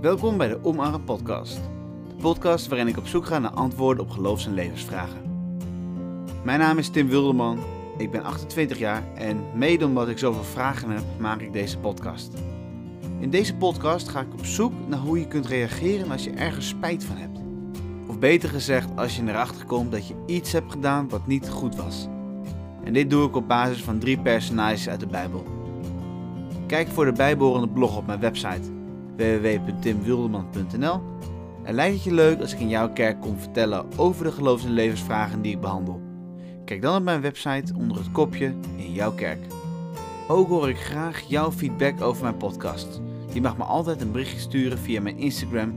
Welkom bij de Omarm Podcast. De podcast waarin ik op zoek ga naar antwoorden op geloofs- en levensvragen. Mijn naam is Tim Wilderman, ik ben 28 jaar en mede omdat ik zoveel vragen heb, maak ik deze podcast. In deze podcast ga ik op zoek naar hoe je kunt reageren als je ergens spijt van hebt. Of beter gezegd, als je erachter komt dat je iets hebt gedaan wat niet goed was. En dit doe ik op basis van drie personages uit de Bijbel. Kijk voor de bijbehorende blog op mijn website www.timwilderman.nl en lijkt het je leuk als ik in jouw kerk kom vertellen over de geloofs- en levensvragen die ik behandel. Kijk dan op mijn website onder het kopje in jouw kerk. Ook hoor ik graag jouw feedback over mijn podcast. Je mag me altijd een berichtje sturen via mijn Instagram,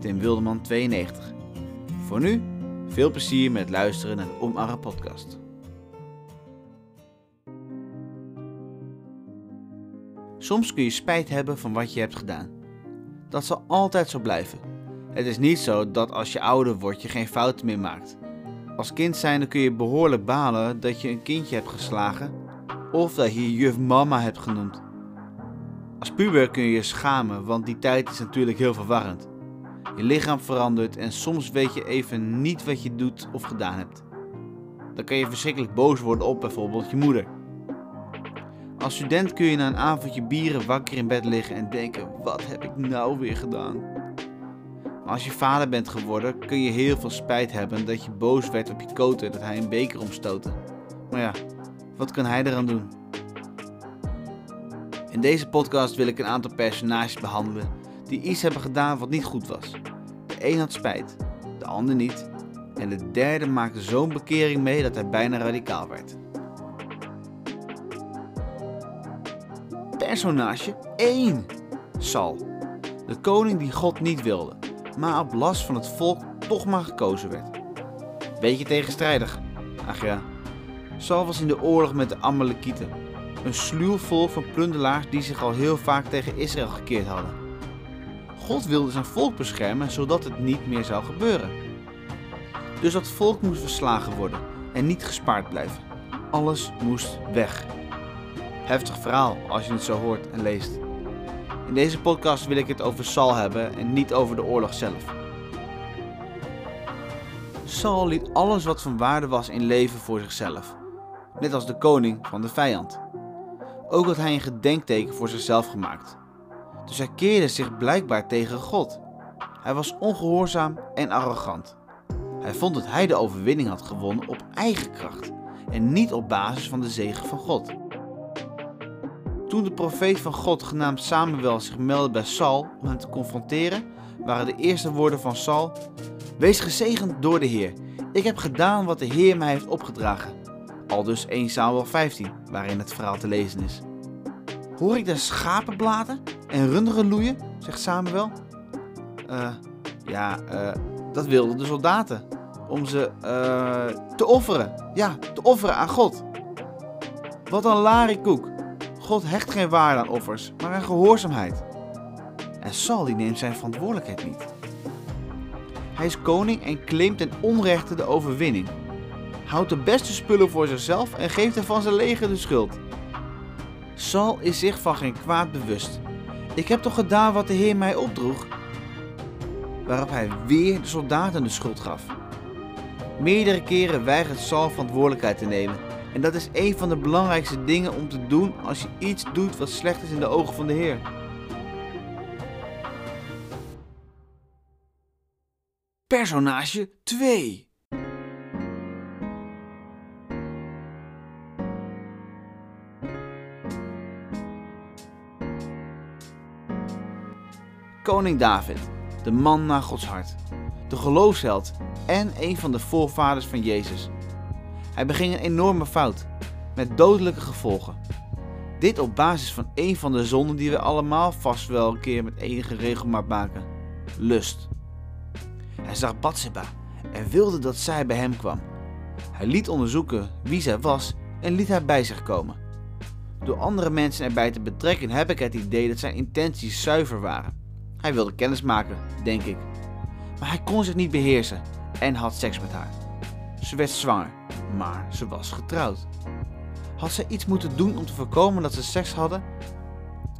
timwilderman92. Voor nu, veel plezier met luisteren naar de Omarre podcast. Soms kun je spijt hebben van wat je hebt gedaan. Dat zal altijd zo blijven. Het is niet zo dat als je ouder wordt je geen fouten meer maakt. Als kind zijnde kun je behoorlijk balen dat je een kindje hebt geslagen of dat je juf mama hebt genoemd. Als puber kun je je schamen, want die tijd is natuurlijk heel verwarrend. Je lichaam verandert en soms weet je even niet wat je doet of gedaan hebt. Dan kan je verschrikkelijk boos worden op bijvoorbeeld je moeder. Als student kun je na een avondje bieren wakker in bed liggen en denken: wat heb ik nou weer gedaan? Maar als je vader bent geworden, kun je heel veel spijt hebben dat je boos werd op je koter dat hij een beker omstootte. Maar ja, wat kan hij eraan doen? In deze podcast wil ik een aantal personages behandelen die iets hebben gedaan wat niet goed was. De een had spijt, de ander niet. En de derde maakte zo'n bekering mee dat hij bijna radicaal werd. Personage 1. Sal. De koning die God niet wilde, maar op last van het volk toch maar gekozen werd. Beetje tegenstrijdig. Ach ja. Sal was in de oorlog met de Amalekieten. Een sluw volk van plundelaars die zich al heel vaak tegen Israël gekeerd hadden. God wilde zijn volk beschermen zodat het niet meer zou gebeuren. Dus dat volk moest verslagen worden en niet gespaard blijven. Alles moest weg. Heftig verhaal als je het zo hoort en leest. In deze podcast wil ik het over Saul hebben en niet over de oorlog zelf. Saul liet alles wat van waarde was in leven voor zichzelf, net als de koning van de vijand. Ook had hij een gedenkteken voor zichzelf gemaakt. Dus hij keerde zich blijkbaar tegen God. Hij was ongehoorzaam en arrogant. Hij vond dat hij de overwinning had gewonnen op eigen kracht en niet op basis van de zegen van God. Toen de profeet van God genaamd Samuel zich meldde bij Saul om hem te confronteren, waren de eerste woorden van Saul: Wees gezegend door de Heer. Ik heb gedaan wat de Heer mij heeft opgedragen. Al dus 1 Samuel 15, waarin het verhaal te lezen is. Hoor ik daar schapen blaten en runderen loeien? zegt Samuel. Eh, ja, eh, dat wilden de soldaten. Om ze eh, te offeren. Ja, te offeren aan God. Wat een larikoek. God hecht geen waarde aan offers, maar aan gehoorzaamheid. En Saul neemt zijn verantwoordelijkheid niet. Hij is koning en claimt ten onrechte de overwinning. Houdt de beste spullen voor zichzelf en geeft er van zijn leger de schuld. Saul is zich van geen kwaad bewust. Ik heb toch gedaan wat de Heer mij opdroeg? Waarop hij weer de soldaten de schuld gaf. Meerdere keren weigert Saul verantwoordelijkheid te nemen en dat is een van de belangrijkste dingen om te doen als je iets doet wat slecht is in de ogen van de Heer. Personage 2 Koning David, de man naar Gods hart, de geloofsheld en een van de voorvaders van Jezus. Hij beging een enorme fout, met dodelijke gevolgen. Dit op basis van een van de zonden die we allemaal vast wel een keer met enige regelmaat maken: lust. Hij zag Bathsheba en wilde dat zij bij hem kwam. Hij liet onderzoeken wie zij was en liet haar bij zich komen. Door andere mensen erbij te betrekken heb ik het idee dat zijn intenties zuiver waren. Hij wilde kennis maken, denk ik. Maar hij kon zich niet beheersen en had seks met haar. Ze werd zwanger, maar ze was getrouwd. Had zij iets moeten doen om te voorkomen dat ze seks hadden?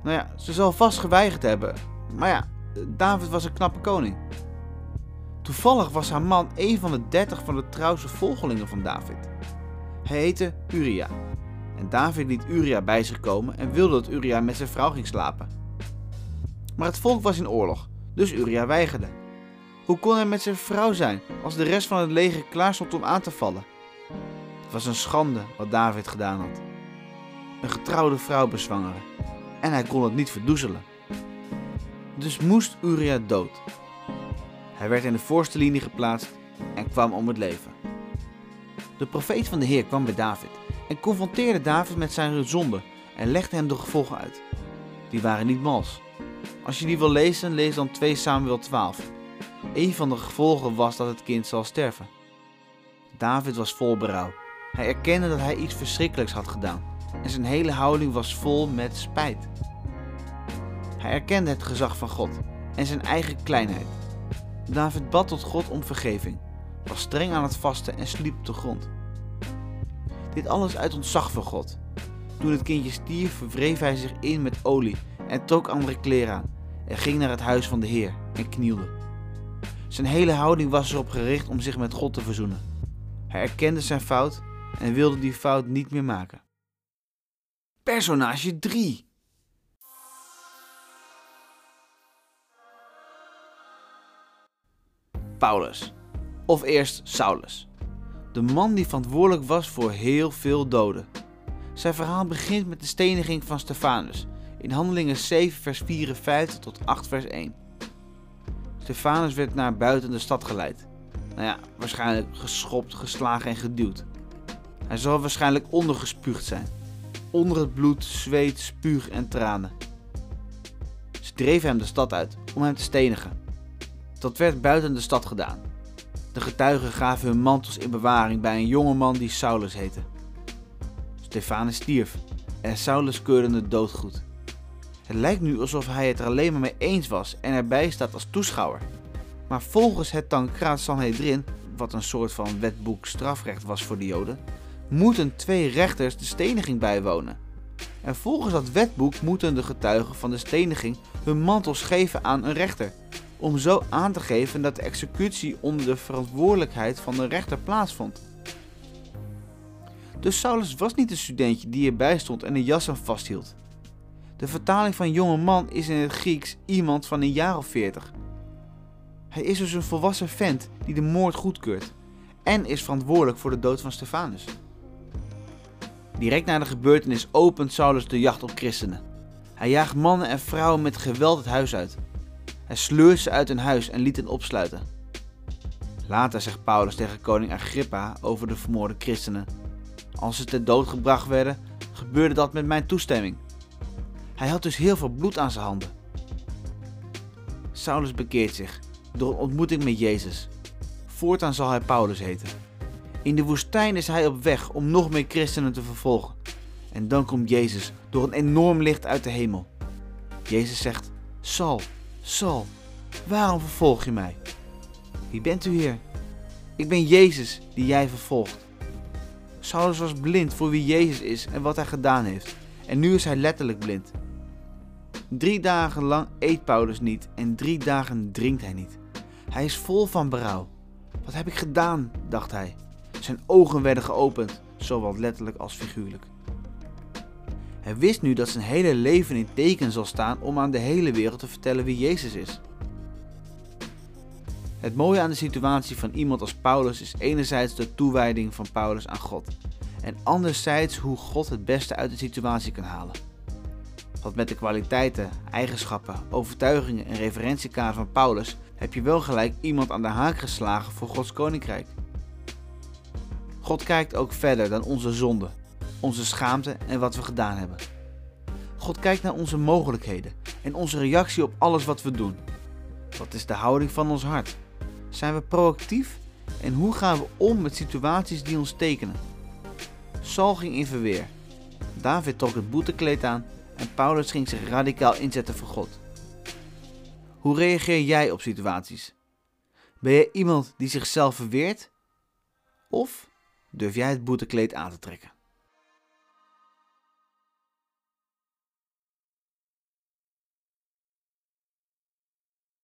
Nou ja, ze zal vast geweigerd hebben. Maar ja, David was een knappe koning. Toevallig was haar man een van de dertig van de trouwste volgelingen van David. Hij heette Uria. En David liet Uria bij zich komen en wilde dat Uria met zijn vrouw ging slapen. Maar het volk was in oorlog, dus Uria weigerde. Hoe kon hij met zijn vrouw zijn als de rest van het leger klaar stond om aan te vallen? Het was een schande wat David gedaan had. Een getrouwde vrouw bezwangeren. En hij kon het niet verdoezelen. Dus moest Uria dood. Hij werd in de voorste linie geplaatst en kwam om het leven. De profeet van de Heer kwam bij David en confronteerde David met zijn zonde en legde hem de gevolgen uit. Die waren niet mals. Als je die wil lezen, lees dan 2 Samuel 12. Een van de gevolgen was dat het kind zal sterven. David was vol berouw. Hij erkende dat hij iets verschrikkelijks had gedaan en zijn hele houding was vol met spijt. Hij erkende het gezag van God en zijn eigen kleinheid. David bad tot God om vergeving, was streng aan het vasten en sliep op de grond. Dit alles uit ontzag voor God. Toen het kindje stierf, wreef hij zich in met olie en trok andere kleren aan en ging naar het huis van de Heer en knielde. Zijn hele houding was erop gericht om zich met God te verzoenen. Hij erkende zijn fout en wilde die fout niet meer maken. Personage 3 Paulus, of eerst Saulus. De man die verantwoordelijk was voor heel veel doden. Zijn verhaal begint met de steniging van Stefanus in Handelingen 7 vers 54 tot 8 vers 1. Stefanus werd naar buiten de stad geleid. Nou ja, waarschijnlijk geschopt, geslagen en geduwd. Hij zal waarschijnlijk ondergespuugd zijn. Onder het bloed, zweet, spuug en tranen. Ze dreven hem de stad uit om hem te stenigen. Dat werd buiten de stad gedaan. De getuigen gaven hun mantels in bewaring bij een jonge man die Saulus heette. Stefanus stierf en Saulus keurde het doodgoed. Het lijkt nu alsof hij het er alleen maar mee eens was en erbij staat als toeschouwer. Maar volgens het Tankraat Sanhedrin, wat een soort van wetboek strafrecht was voor de Joden, moeten twee rechters de steniging bijwonen. En volgens dat wetboek moeten de getuigen van de steniging hun mantels geven aan een rechter, om zo aan te geven dat de executie onder de verantwoordelijkheid van de rechter plaatsvond. Dus Saulus was niet een studentje die erbij stond en een jas aan vasthield. De vertaling van jonge man is in het Grieks iemand van een jaar of veertig. Hij is dus een volwassen vent die de moord goedkeurt en is verantwoordelijk voor de dood van Stefanus. Direct na de gebeurtenis opent Saulus de jacht op christenen. Hij jaagt mannen en vrouwen met geweld het huis uit. Hij sleurt ze uit hun huis en liet hen opsluiten. Later zegt Paulus tegen koning Agrippa over de vermoorde christenen: Als ze ter dood gebracht werden, gebeurde dat met mijn toestemming. Hij had dus heel veel bloed aan zijn handen. Saulus bekeert zich door een ontmoeting met Jezus. Voortaan zal hij Paulus heten. In de woestijn is hij op weg om nog meer christenen te vervolgen. En dan komt Jezus door een enorm licht uit de hemel. Jezus zegt: Sal, Sal, waarom vervolg je mij? Wie bent u, Heer? Ik ben Jezus die jij vervolgt. Saulus was blind voor wie Jezus is en wat hij gedaan heeft. En nu is hij letterlijk blind. Drie dagen lang eet Paulus niet en drie dagen drinkt hij niet. Hij is vol van berouw. Wat heb ik gedaan? dacht hij. Zijn ogen werden geopend, zowel letterlijk als figuurlijk. Hij wist nu dat zijn hele leven in teken zal staan om aan de hele wereld te vertellen wie Jezus is. Het mooie aan de situatie van iemand als Paulus is enerzijds de toewijding van Paulus aan God en anderzijds hoe God het beste uit de situatie kan halen. Want met de kwaliteiten, eigenschappen, overtuigingen en referentiekaart van Paulus heb je wel gelijk iemand aan de haak geslagen voor Gods koninkrijk. God kijkt ook verder dan onze zonde, onze schaamte en wat we gedaan hebben. God kijkt naar onze mogelijkheden en onze reactie op alles wat we doen. Wat is de houding van ons hart? Zijn we proactief en hoe gaan we om met situaties die ons tekenen? Saul ging in verweer. David trok het boetekleed aan en Paulus ging zich radicaal inzetten voor God. Hoe reageer jij op situaties? Ben je iemand die zichzelf verweert? Of durf jij het boetekleed aan te trekken?